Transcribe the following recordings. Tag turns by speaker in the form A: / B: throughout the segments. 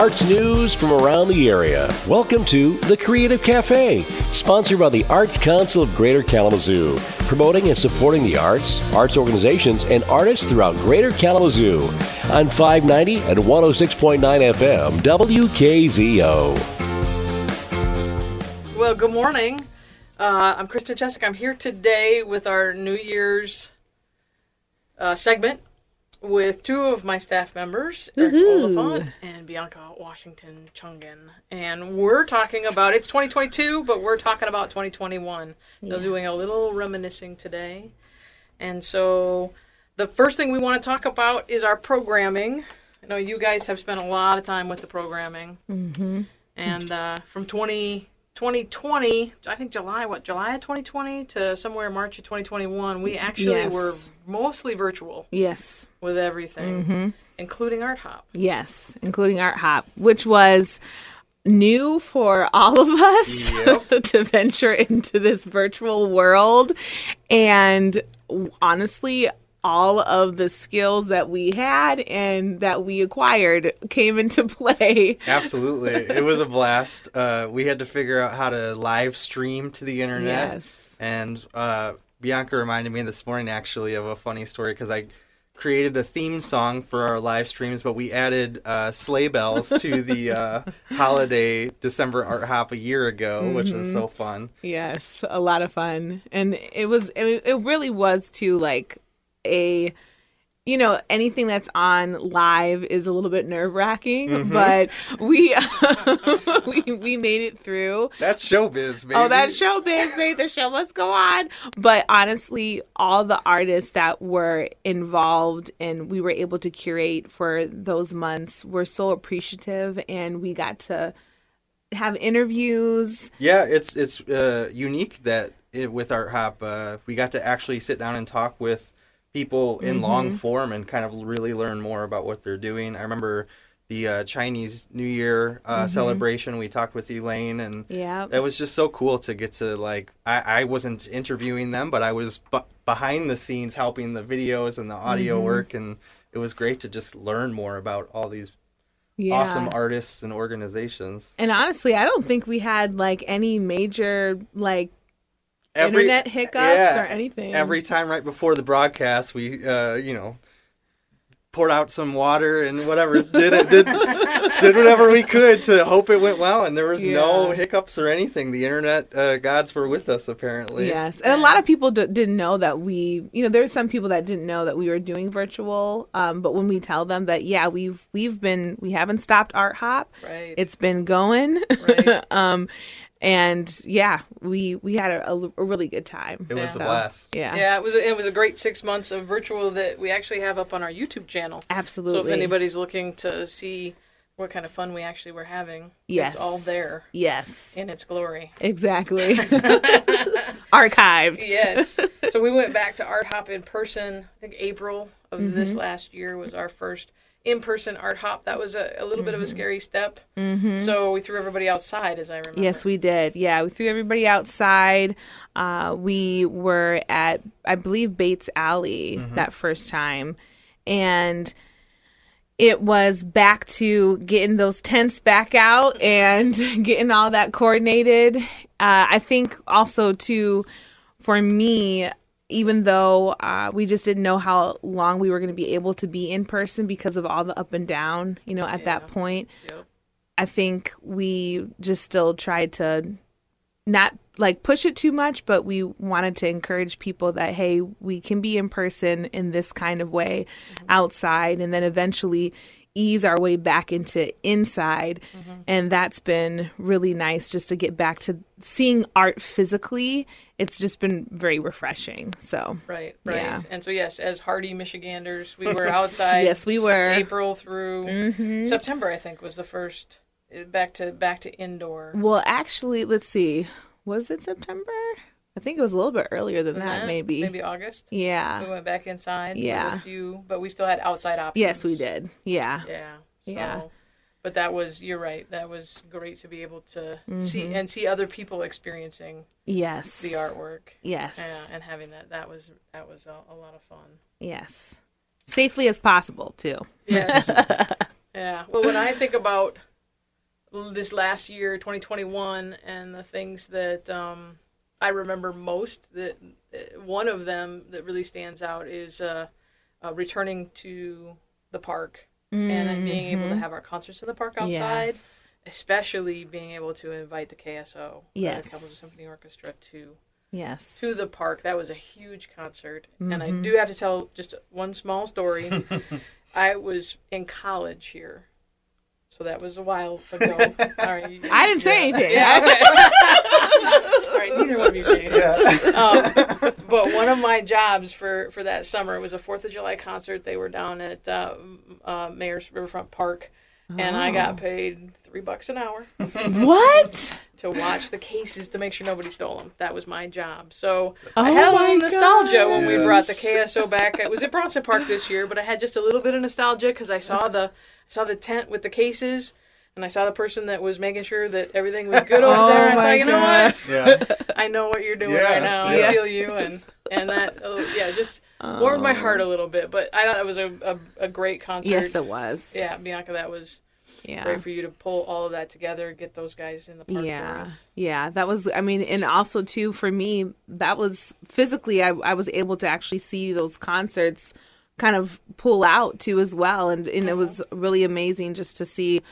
A: arts news from around the area. Welcome to The Creative Cafe, sponsored by the Arts Council of Greater Kalamazoo, promoting and supporting the arts, arts organizations, and artists throughout Greater Kalamazoo on 590 and 106.9 FM WKZO.
B: Well, good morning. Uh, I'm Kristen Chesak. I'm here today with our New Year's uh, segment with two of my staff members, Eric Oliphant and Bianca Washington Chungin. And we're talking about, it's 2022, but we're talking about 2021. So doing a little reminiscing today. And so the first thing we want to talk about is our programming. I know you guys have spent a lot of time with the programming. Mm-hmm. And uh, from 20, 2020, I think July, what, July of 2020 to somewhere March of 2021, we actually
C: Yes.
B: were mostly virtual
C: Yes,
B: with everything, mm-hmm. including Art Hop.
C: yes, including Art Hop, which was new for all of us to venture into this virtual world. And honestly, all of the skills that we had and that we acquired came into play.
D: Absolutely. it was a blast. Uh, we had to figure out how to live stream to the internet.
C: Yes.
D: And uh, Bianca reminded me this morning actually of a funny story because I created a theme song for our live streams, but we added uh, sleigh bells to the uh, holiday December Art Hop a year ago, which was so fun.
C: Yes, a lot of fun, and it was it, it really was too like a you know anything that's on live is a little bit nerve wracking, but we we we made it through.
D: That's showbiz, baby.
C: Oh, that showbiz made the show must go on. But honestly, all the artists that were involved and we were able to curate for those months were so appreciative, and we got to have interviews.
D: Yeah, it's it's uh, unique that it, with Art Hop, uh, we got to actually sit down and talk with people in
C: Mm-hmm.
D: long form and kind of really learn more about what they're doing. I remember the uh, Chinese New Year uh, celebration. We talked with Elaine, and
C: Mm-hmm. Yeah.
D: it was just so cool to get to like. I, I wasn't interviewing them, but I was b- behind the scenes helping the videos and the audio
C: Mm-hmm.
D: work, and it was great to just learn more about all these
C: Yeah.
D: awesome artists and organizations.
C: And honestly, I don't think we had like any major like internet hiccups or anything.
D: Every time right before the broadcast, we, uh, you know, poured out some water and whatever, did it, did, did whatever we could to hope it went well, and there was no hiccups or anything. The internet uh, gods were with us, apparently.
C: Yes, and a lot of people d- didn't know that we, you know, there's some people that didn't know that we were doing virtual. Um, but when we tell them that, yeah, we've we've been we haven't stopped Art Hop.
B: Right.
C: It's been going.
B: Right.
C: um, and yeah, we we had a, a, a really good time.
D: It was
B: Yeah.
D: a blast.
C: Yeah,
B: Yeah, it was it was a great six months of virtual that we actually have up on our YouTube channel.
C: absolutely.
B: So if anybody's looking to see what kind of fun we actually were having,
C: yes,
B: it's all there
C: Yes,
B: in its glory.
C: exactly. Archived.
B: Yes. so we went back to Art Hop in person. I think April of
C: Mm-hmm.
B: this last year was our first in-person Art Hop. That was a, a little bit of a scary step. So we threw everybody outside, as I remember.
C: Mm-hmm. Yes, we did. Yeah, we threw everybody outside. Uh, we were at, I believe, Bates Alley that first time. And it was back to getting those tents back out and getting all that coordinated. Uh, I think also, too, for me, even though uh, we just didn't know how long we were going to be able to be in person because of all the up and down, you know, at that point.
B: Yep.
C: I think we just still tried to not like push it too much, but we wanted to encourage people that hey, we can be in person in this kind of way outside and then eventually ease our way back into inside. And that's been really nice just to get back to seeing art physically. It's just been very refreshing. So,
B: Right, right.
C: Yeah.
B: And so, yes, as hardy Michiganders, we were outside.
C: Yes, we were. Mm-hmm.
B: April through September, I think, was the first uh, back to back to indoor.
C: well, actually, let's see. Was it September? I think it was a little bit earlier than that,
B: Eh,
C: maybe.
B: maybe August.
C: Yeah.
B: We went back inside.
C: Yeah.
B: a few, but we still had outside options.
C: Yes, we did. Yeah.
B: Yeah. So,
C: Yeah.
B: But that was you're right. That was great to be able to
C: Mm-hmm.
B: see and see other people experiencing
C: Yes.
B: the artwork.
C: Yes.
B: Yeah, and having that that was that was a, a lot of fun.
C: Yes. Safely as possible, too.
B: Yes. yeah. Well, when I think about this last year, 2021, and the things that um, I remember most. That uh, one of them that really stands out is uh, uh, returning to the park and then being able to have our concerts in the park outside.
C: Yes.
B: Especially being able to invite the KSO, yes. the
C: Yes.
B: Symphony Orchestra, to
C: Yes.
B: to the park. That was a huge concert. And
C: Mm-hmm.
B: I do have to tell just one small story. I was in college here. So that was a while ago. All right. you-
C: I didn't say anything.
B: Yeah, okay. All right, neither one of you say anything. Um, but one of my jobs for, for that summer was a Fourth of July concert. They were down at uh, uh, Mayor's Riverfront Park, and I
C: Oh.
B: got paid three bucks an hour
C: What?
B: to watch the cases to make sure nobody stole them. That was my job. So
C: Oh
B: I had a little nostalgia when we brought the KSO back. It was at Bronson Park this year, but I had just a little bit of nostalgia because I saw the I saw the tent with the cases. And I saw the person that was making sure that everything was good over
C: Oh
B: there. I
C: my
B: thought, you know
C: God.
B: what?
D: Yeah.
B: I know what you're doing
D: Yeah,
B: right now.
D: yeah.
B: I feel you, and and that oh, yeah, just warmed my heart a little bit. But I thought it was a, a, a great concert.
C: Yes, it was.
B: yeah, Bianca, that was
C: Yeah.
B: great for you to pull all of that together, get those guys in the park for
C: yeah
B: us.
C: yeah that was i mean and also too for me that was physically I, I was able to actually see those concerts kind of pull out too as well and, and it uh-huh. was really amazing just to see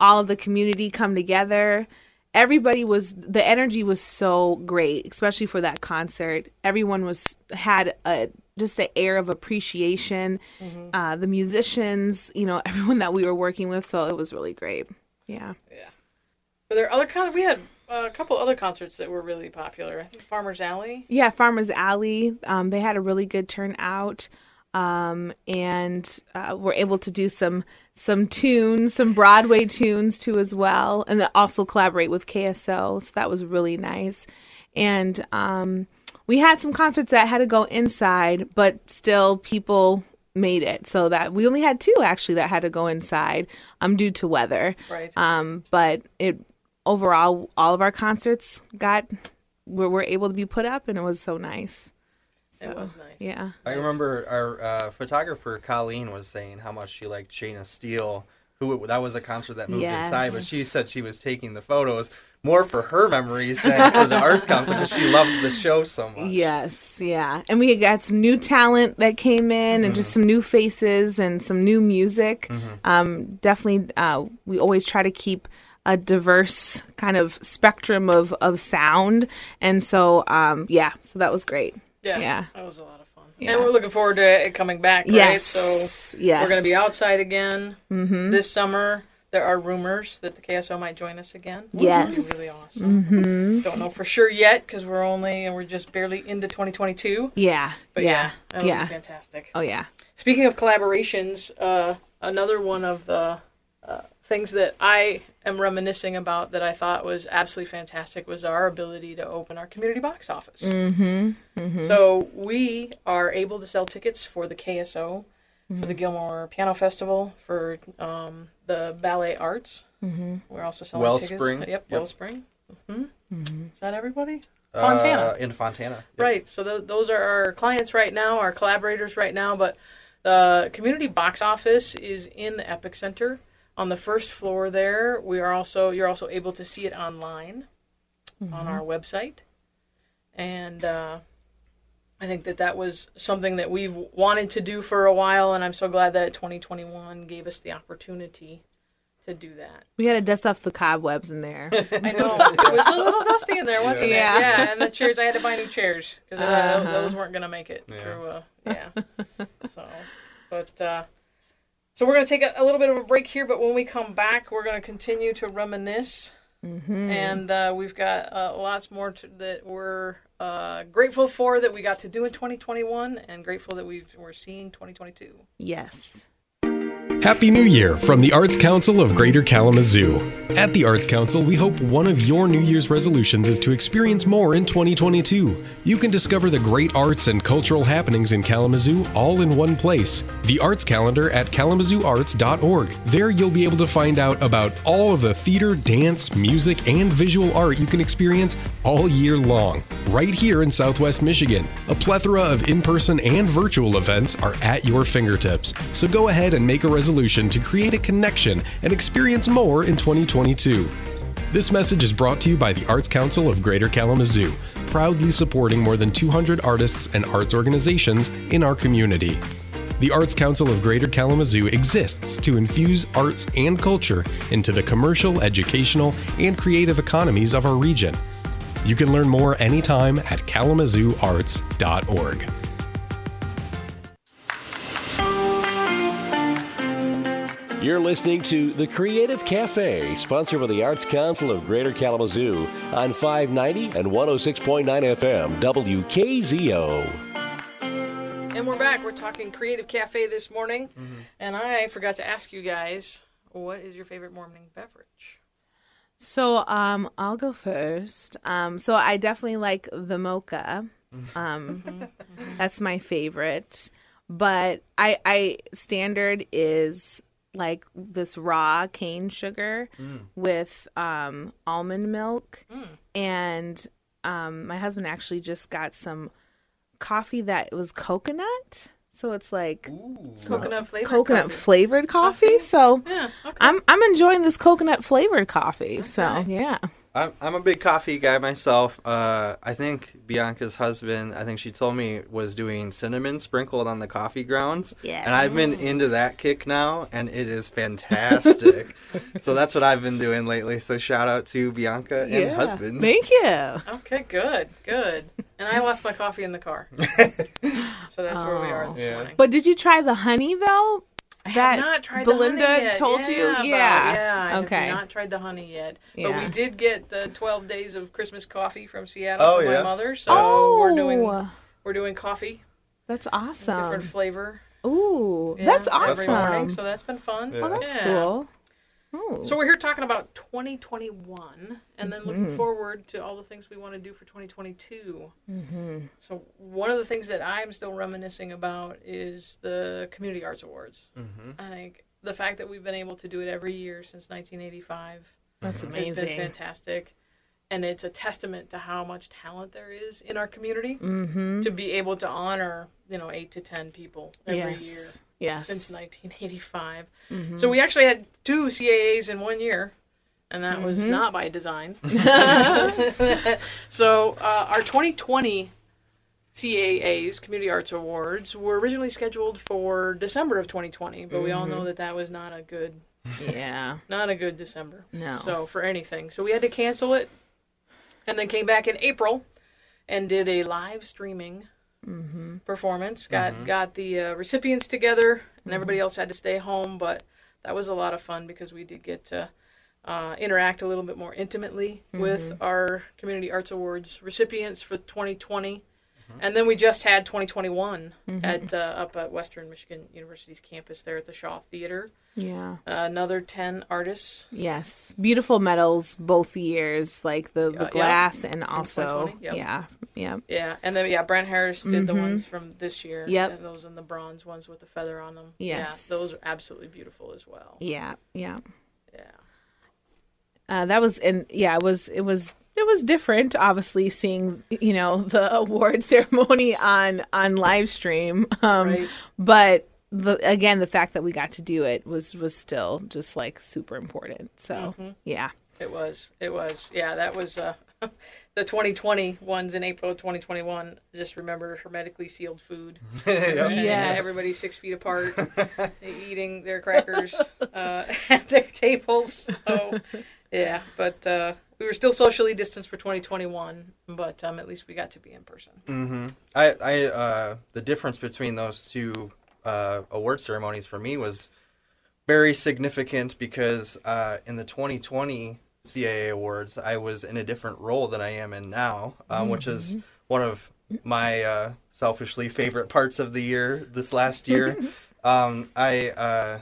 C: all of the community come together everybody was the energy was so great especially for that concert everyone was had a just an air of appreciation uh, the musicians you know everyone that we were working with so it was really great yeah Yeah.
B: Were there other kind? con- We had a couple other concerts that were really popular. I think Farmers Alley.
C: Yeah, Farmers Alley. Um, they had a really good turnout, um, and uh, were able to do some some tunes, some Broadway tunes too as well, and then also collaborate with KSO. So that was really nice. And um, we had some concerts that had to go inside, but still people made it. So that we only had two actually that had to go inside, um, due to weather.
B: Right.
C: Um, but it overall, all of our concerts got were, were able to be put up, and it was so nice.
B: It was nice.
C: Yeah.
D: I remember our uh, photographer Colleen was saying how much she liked Shayna Steele. Who that was a concert that moved
C: Yes.
D: inside, but she said she was taking the photos more for her memories than for the arts council because she loved the show so much.
C: Yes, yeah. And we got some new talent that came in and just some new faces and some new music. Um, definitely, uh, we always try to keep a diverse kind of spectrum of, of sound. And so, um, yeah, so that was great.
B: Yeah,
C: Yeah.
B: that was a lot of fun.
C: Yeah.
B: And we're looking forward to it coming back. Right?
C: Yes.
B: So
C: yes.
B: we're going to be outside again this summer. There are rumors that the KSO might join us again. which would
C: Yes.
B: be really awesome. Mm-hmm. Don't know for sure yet because we're only and we're just barely into 2022.
C: Yeah.
B: But yeah,
C: yeah. Yeah.
B: be fantastic.
C: Oh, yeah.
B: Speaking of collaborations, uh, another one of the things that I am reminiscing about that I thought was absolutely fantastic was our ability to open our community box office. Mm-hmm. So we are able to sell tickets for the KSO, for the Gilmore Piano Festival, for um, the Ballet Arts. Mm-hmm. We're also selling
D: Wellspring.
B: tickets. Yep,
D: Yep.
B: Wellspring. Mm-hmm. Is that everybody? Fontana.
D: Uh, in Fontana. Yep.
B: Right. So th- those are our clients right now, our collaborators right now. But the community box office is in the Epic Center on the first floor. There, we are also you're also able to see it online on our website, and uh, I think that that was something that we've wanted to do for a while, and I'm so glad that 2021 gave us the opportunity to do that.
C: We had to dust off the cobwebs in there.
B: I know it was a little dusty in there, wasn't
C: Yeah.
B: it? Yeah, and the chairs I had to buy new chairs because
C: Uh-huh.
B: those weren't going to make it
D: Yeah.
B: through. Uh, yeah, so but uh, so we're going to take a, a little bit of a break here, but when we come back, we're going to continue to reminisce,
C: Mm-hmm.
B: and uh, we've got uh, lots more to, that we're uh, grateful for that we got to do in 2021, and grateful that we've, we're seeing 2022.
C: yes.
E: Happy New Year from the Arts Council of Greater Kalamazoo. At the Arts Council, we hope one of your New Year's resolutions is to experience more in 2022. You can discover the great arts and cultural happenings in Kalamazoo all in one place. The Arts Calendar at kalamazooarts.org. There you'll be able to find out about all of the theater, dance, music, and visual art you can experience all year long, right here in Southwest Michigan. A plethora of in person and virtual events are at your fingertips. So go ahead and make a resolution resolution to create a connection and experience more in 2022. This message is brought to you by the Arts Council of Greater Kalamazoo, proudly supporting more than 200 artists and arts organizations in our community. The Arts Council of Greater Kalamazoo exists to infuse arts and culture into the commercial, educational, and creative economies of our region. You can learn more anytime at kalamazooarts.org.
A: You're listening to The Creative Cafe, sponsored by the Arts Council of Greater Kalamazoo on 590 and 106.9 FM, WKZO.
B: And we're back. We're talking Creative Cafe this morning. And I forgot to ask you guys, what is your favorite morning beverage?
C: So um, I'll go first. Um, so I definitely like the mocha. Um, that's my favorite. But I, I standard is like this raw cane sugar with um, almond milk, and um, my husband actually just got some coffee that was coconut. So it's like
B: Coconut flavored
C: coconut
B: coffee.
C: flavored coffee. So
B: Yeah, okay.
C: I'm I'm enjoying this coconut flavored coffee. So yeah.
D: I'm, I'm a big coffee guy myself. Uh, I think Bianca's husband, I think she told me, was doing cinnamon sprinkled on the coffee grounds.
C: Yes.
D: And I've been into that kick now, and it is fantastic. so that's what I've been doing lately. So shout out to Bianca and
C: yeah.
D: husband.
C: Thank you.
B: Okay, good, good. And I left my coffee in the car. so that's where we are this
D: Yeah.
B: morning.
C: But did you try the honey though?
B: I
C: that
B: have not tried the
C: Belinda
B: honey yet.
C: told you?
B: Yeah, but-
C: Yeah.
B: yeah. I
C: Okay.
B: have not tried the honey yet. But
C: Yeah.
B: we did get the 12 days of Christmas coffee from Seattle
D: Oh,
B: from my mother. So
C: oh,
B: we're doing oh. we're doing coffee,
C: that's awesome.
B: different flavor.
C: Ooh,
B: yeah,
C: that's
B: Every morning,
C: awesome.
B: so that's been fun.
D: Yeah.
C: Oh, that's
B: Yeah.
C: cool. Ooh.
B: So we're here talking about 2021, and then
C: Mm-hmm.
B: looking forward to all the things we want to do for 2022.
C: Mm-hmm.
B: So one of the things that I'm still reminiscing about is the Community Arts Awards.
D: Mhm.
B: I think the fact that we've been able to do it every year since 1985
C: that's
B: has been fantastic, and it's a testament to how much talent there is in our community
C: Mm-hmm.
B: to be able to honor you know eight to ten people every year
C: Yes.
B: Since 1985.
C: Mm-hmm.
B: So we actually had two CAAs in one year, and that was
C: Mm-hmm.
B: not by design. so uh, our 2020 CAAs, Community Arts Awards, were originally scheduled for December of 2020, but we all
C: Mm-hmm.
B: know that that was not a good,
C: yeah.
B: not a good December.
C: No.
B: So for anything, so we had to cancel it, and then came back in April, and did a live streaming
C: Mm-hmm.
B: performance. Got got the uh, recipients together, and everybody else had to stay home. But that was a lot of fun because we did get to uh, interact a little bit more intimately with our Community Arts Awards recipients for 2020. And then we just had 2021 at uh, up at Western Michigan University's campus there at the Shaw Theater.
C: Yeah.
B: Uh, another 10 artists.
C: Yes. Beautiful medals both years, like the, the
B: yeah.
C: glass and also
B: yep.
C: yeah. Yeah.
B: Yeah, and then yeah, Brent Harris did the ones from this year.
C: Yep.
B: and those and the bronze ones with the feather on them.
C: Yes.
B: yeah, those are absolutely beautiful as well.
C: Yeah. Yeah.
B: Yeah.
C: Uh, that was and yeah, it was it was it was different. Obviously, seeing you know the award ceremony on on live stream, um,
B: Right.
C: but the again the fact that we got to do it was was still just like super important. So yeah,
B: It was. It was. Yeah, that was uh, the 2020 ones in April of 2021. Just remember hermetically sealed food. And
C: Yes.
B: Everybody six feet apart, eating their crackers uh, at their tables. So, yeah, but uh, we were still socially distanced for 2021, but um, at least we got to be in person.
D: Mm-hmm. I, I, uh, the difference between those two uh, award ceremonies for me was very significant because uh, in the 2020 CAA awards, I was in a different role than I am in now, um, which is one of my uh, selfishly favorite parts of the year. This last year, um, I uh,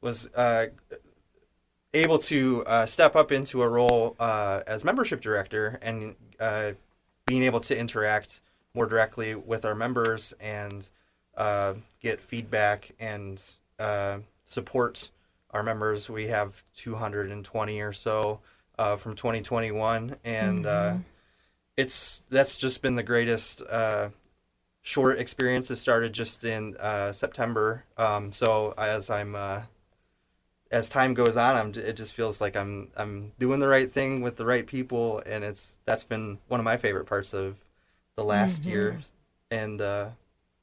D: was uh, able to uh, step up into a role uh, as membership director and uh, being able to interact more directly with our members and uh, get feedback and uh, support our members. We have 220 or so uh, from 2021, and uh, it's that's just been the greatest uh, short experiences started just in uh, September. Um, so as I'm uh, as time goes on, I'm it just feels like I'm I'm doing the right thing with the right people, and it's that's been one of my favorite parts of the last year. And uh,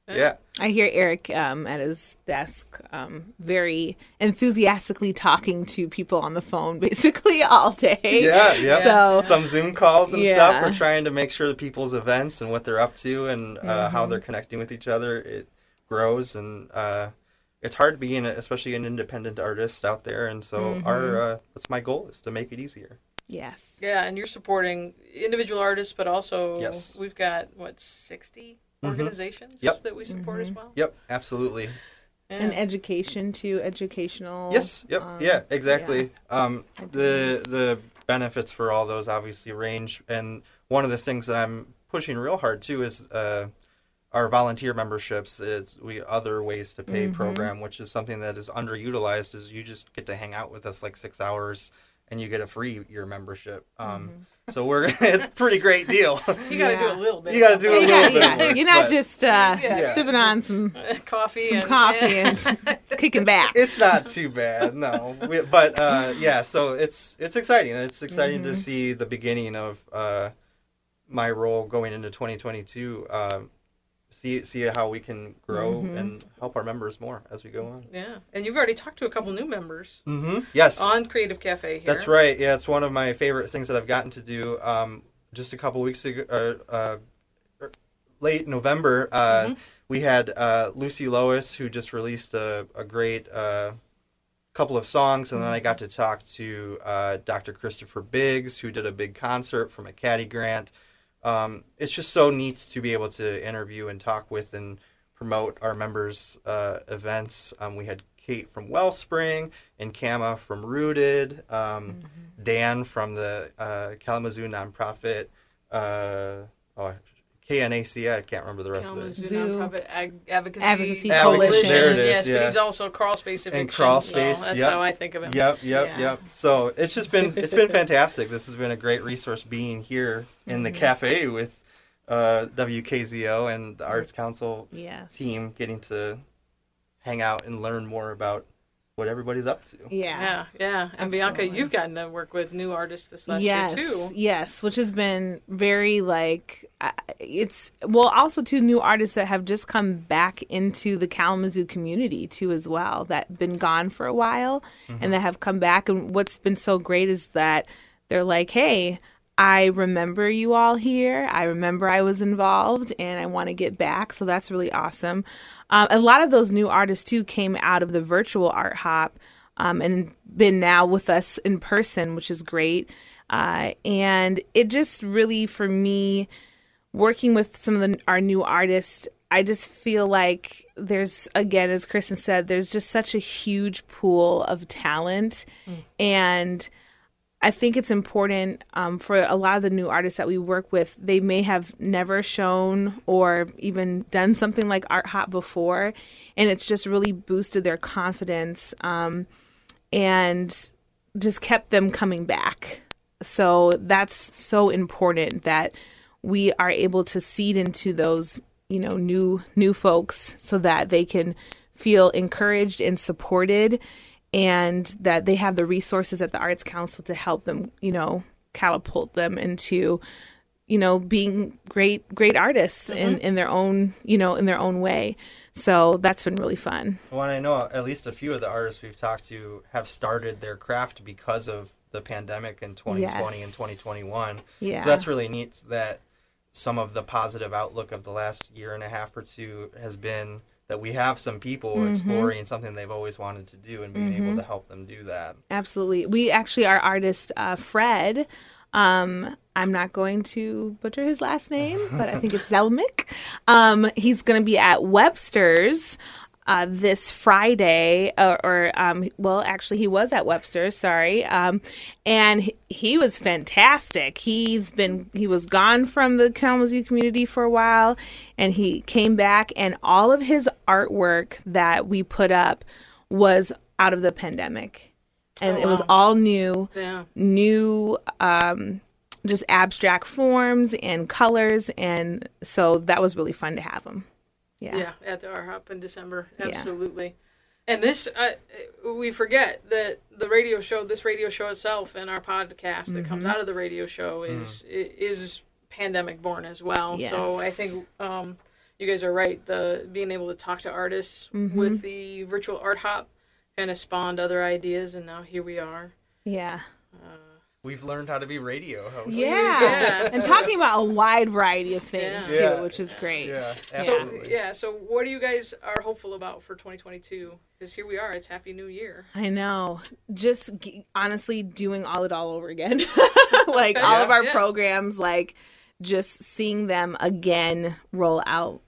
D: yeah,
C: I hear Eric um, at his desk um, very enthusiastically talking to people on the phone basically all day.
D: yeah, yeah.
C: So
D: some Zoom calls and
C: Yeah.
D: stuff. We're trying to make sure that people's events and what they're up to and uh, how they're connecting with each other it grows and uh, it's hard to be in, a, especially an independent artist out there. And so our uh, that's my goal is to make it easier.
C: yes.
B: Yeah, and you're supporting individual artists, but also
D: Yes.
B: we've got what 60 organizations
D: Yep.
B: that we support as well.
D: Yep, absolutely.
B: Yeah.
C: And education too, educational.
D: Yes. Yep.
C: um,
D: yeah. Exactly. Um, the the benefits for all those obviously range, and one of the things that I'm pushing real hard too is uh, our volunteer memberships. It's we other ways to pay program, which is something that is underutilized. Is you just get to hang out with us like six hours, and you get a free year membership. Um, So we're it's a pretty great deal.
B: you got to do a little bit.
D: You gotta do a
C: Yeah,
D: little bit
C: yeah.
D: of work,
C: You're not
D: but-
C: just uh,
B: Yeah.
C: sipping on some
B: coffee
C: some
B: and
C: coffee and kicking back.
D: it's not too bad no we, but uh, yeah so it's it's exciting it's exciting
C: Mm-hmm.
D: to see the beginning of uh, my role going into 2022 um, see see how we can grow
C: Mm-hmm.
D: and help our members more as we go on
B: yeah, and you've already talked to a couple new members
D: mm-hmm. yes
B: on Creative Cafe here.
D: that's right yeah it's one of my favorite things that i've gotten to do um, just a couple weeks ago uh, uh, er, late november uh, we had uh, lucy lois who just released a, a great uh, couple of songs, and then I got to talk to uh, Dr. Christopher Biggs, who did a big concert from a KADI grant. Um, it's just so neat to be able to interview and talk with and promote our members' uh, events. Um, we had Kate from Wellspring and Kama from Rooted, um, Dan from the uh, Kalamazoo nonprofit. Uh, oh, KNAC. I can't remember the rest of
B: Kalamazoo
D: it.
C: Zoo.
B: Nonprofit Ag- Advocacy,
C: Advocacy
D: Coalition. There it is,
B: Yes,
D: yeah.
B: but he's also Crawl Space Eviction.
D: And Crawl
B: so that's
D: yep.
B: how I think of him.
D: Yep, yep,
C: Yeah.
D: yep. So it's just been it's been fantastic. This has been a great resource being here in the cafe with uh, WKZO and the Arts Council
C: Yes.
D: team, getting to hang out and learn more about what everybody's up to.
C: Yeah.
B: Yeah, yeah. And Bianca, you've gotten to work with new artists this last
C: yes,
B: year too.
C: Yes, which has been very like uh, it's well also two new artists that have just come back into the Kalamazoo community too as well that been gone for a while and that have come back and what's been so great is that they're like, "Hey, I remember you all here. I remember I was involved and I want to get back." So that's really awesome. Um, a lot of those new artists too came out of the virtual art hop um, and been now with us in person, which is great. Uh, and it just really, for me, working with some of the, our new artists, I just feel like there's, again, as Kristen said, there's just such a huge pool of talent. And I think it's important um, for a lot of the new artists that we work with. They may have never shown or even done something like Art Hop before, and it's just really boosted their confidence um, and just kept them coming back. So that's so important that we are able to seed into those, you know, new new folks so that they can feel encouraged and supported and that they have the resources at the Arts Council to help them, you know, catapult them into, you know, being great great artists in, mm-hmm. in their own, you know, in their own way. So that's been really fun.
D: Well, and I know at least a few of the artists we've talked to have started their craft because of the pandemic in 2020 and 2021.
C: Yeah.
D: So that's really neat that some of the positive outlook of the last year and a half or two has been that we have some people
C: Mm-hmm.
D: exploring something they've always wanted to do and being able to help them do that.
C: Absolutely. We actually, our artist, uh, Fred, um, I'm not going to butcher his last name, but I think it's Zelmick. Um, he's going to be at Webster's uh, this Friday, or, or um, well, actually, he was at Webster. Sorry, um, and he, he was fantastic. He's been he was gone from the Kalamazoo community for a while, and he came back, and all of his artwork that we put up was out of the pandemic, and it was all new
B: Yeah.
C: new um just abstract forms and colors, and so that was really fun to have them. Yeah,
B: Yeah, at the Art Hop in December. Absolutely. And this, uh, we forget that the radio show, this radio show itself, and our podcast that comes
C: Mm-hmm.
B: out of the radio show is i is pandemic born as well. So I think um, you guys are right. The being able to talk to artists
C: Mm-hmm.
B: with the virtual art hop kind of spawned other ideas, and now here we are.
C: yeah,
D: We've learned how to be radio hosts.
C: yeah,
B: Yeah.
C: and talking about a wide variety of things
B: Yeah.
C: too,
D: Yeah.
C: which is great.
D: Yeah,
B: So
D: absolutely.
B: yeah, so what do you guys are hopeful about for 2022? Because here we are, it's Happy New Year.
C: I know. Just g- honestly doing all it all over again. like all of our
B: yeah.
C: programs, like just seeing them again roll out.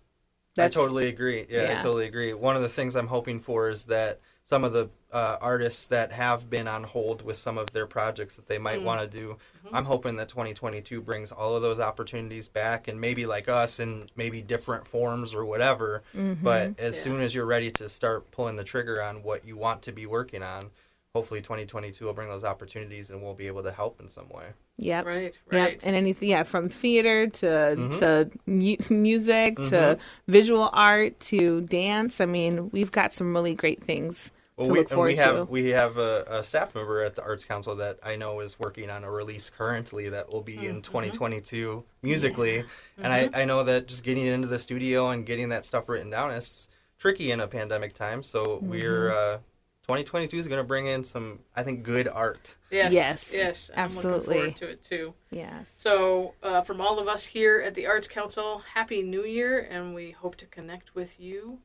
D: I totally agree. Yeah, I totally agree. One of the things I'm hoping for is that some of the uh, artists that have been on hold with some of their projects that they might want to do, I'm hoping that 2022 brings all of those opportunities back and maybe like us in maybe different forms or whatever. But as
B: Yeah.
D: soon as you're ready to start pulling the trigger on what you want to be working on, hopefully 2022 will bring those opportunities and we'll be able to help in some way.
C: Yep.
B: Right,
C: Yep. And anything, yeah, from theater to
D: Mm-hmm.
C: to mu- music to visual art to dance. I mean, we've got some really great things to
D: we,
C: look forward
D: and we have
C: to.
D: we have a, a staff member at the Arts Council that I know is working on a release currently that will be
C: Mm-hmm.
D: in 2022 musically, and I, I know that just getting into the studio and getting that stuff written down is tricky in a pandemic time. So
C: Mm-hmm.
D: we're uh, 2022 is going to bring in some I think good art.
B: Yes,
C: Yes,
B: yes, I'm looking
C: absolutely.
B: forward to it too.
C: yes.
B: So, uh, from all of us here at the Arts Council, Happy New Year, and we hope to connect with you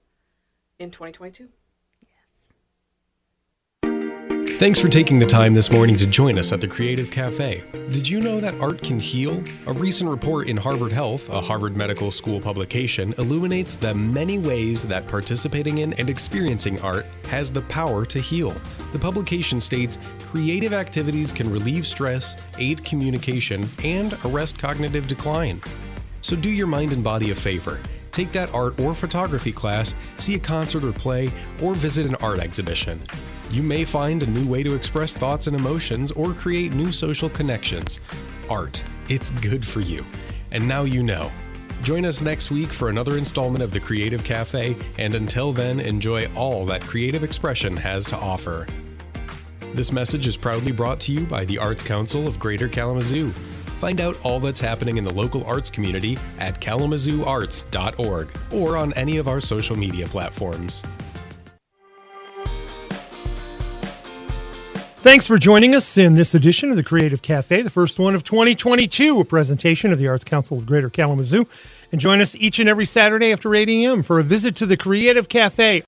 B: in 2022.
E: Thanks for taking the time this morning to join us at the Creative Cafe. Did you know that art can heal? A recent report in Harvard Health, a Harvard Medical School publication, illuminates the many ways that participating in and experiencing art has the power to heal. The publication states creative activities can relieve stress, aid communication, and arrest cognitive decline. So do your mind and body a favor. Take that art or photography class, see a concert or play, or visit an art exhibition. You may find a new way to express thoughts and emotions or create new social connections. Art, it's good for you. And now you know. Join us next week for another installment of the Creative Cafe, and until then, enjoy all that creative expression has to offer. This message is proudly brought to you by the Arts Council of Greater Kalamazoo. Find out all that's happening in the local arts community at kalamazooarts.org or on any of our social media platforms.
F: Thanks for joining us in this edition of the Creative Cafe, the first one of 2022, a presentation of the Arts Council of Greater Kalamazoo. And join us each and every Saturday after 8 a.m. for a visit to the Creative Cafe,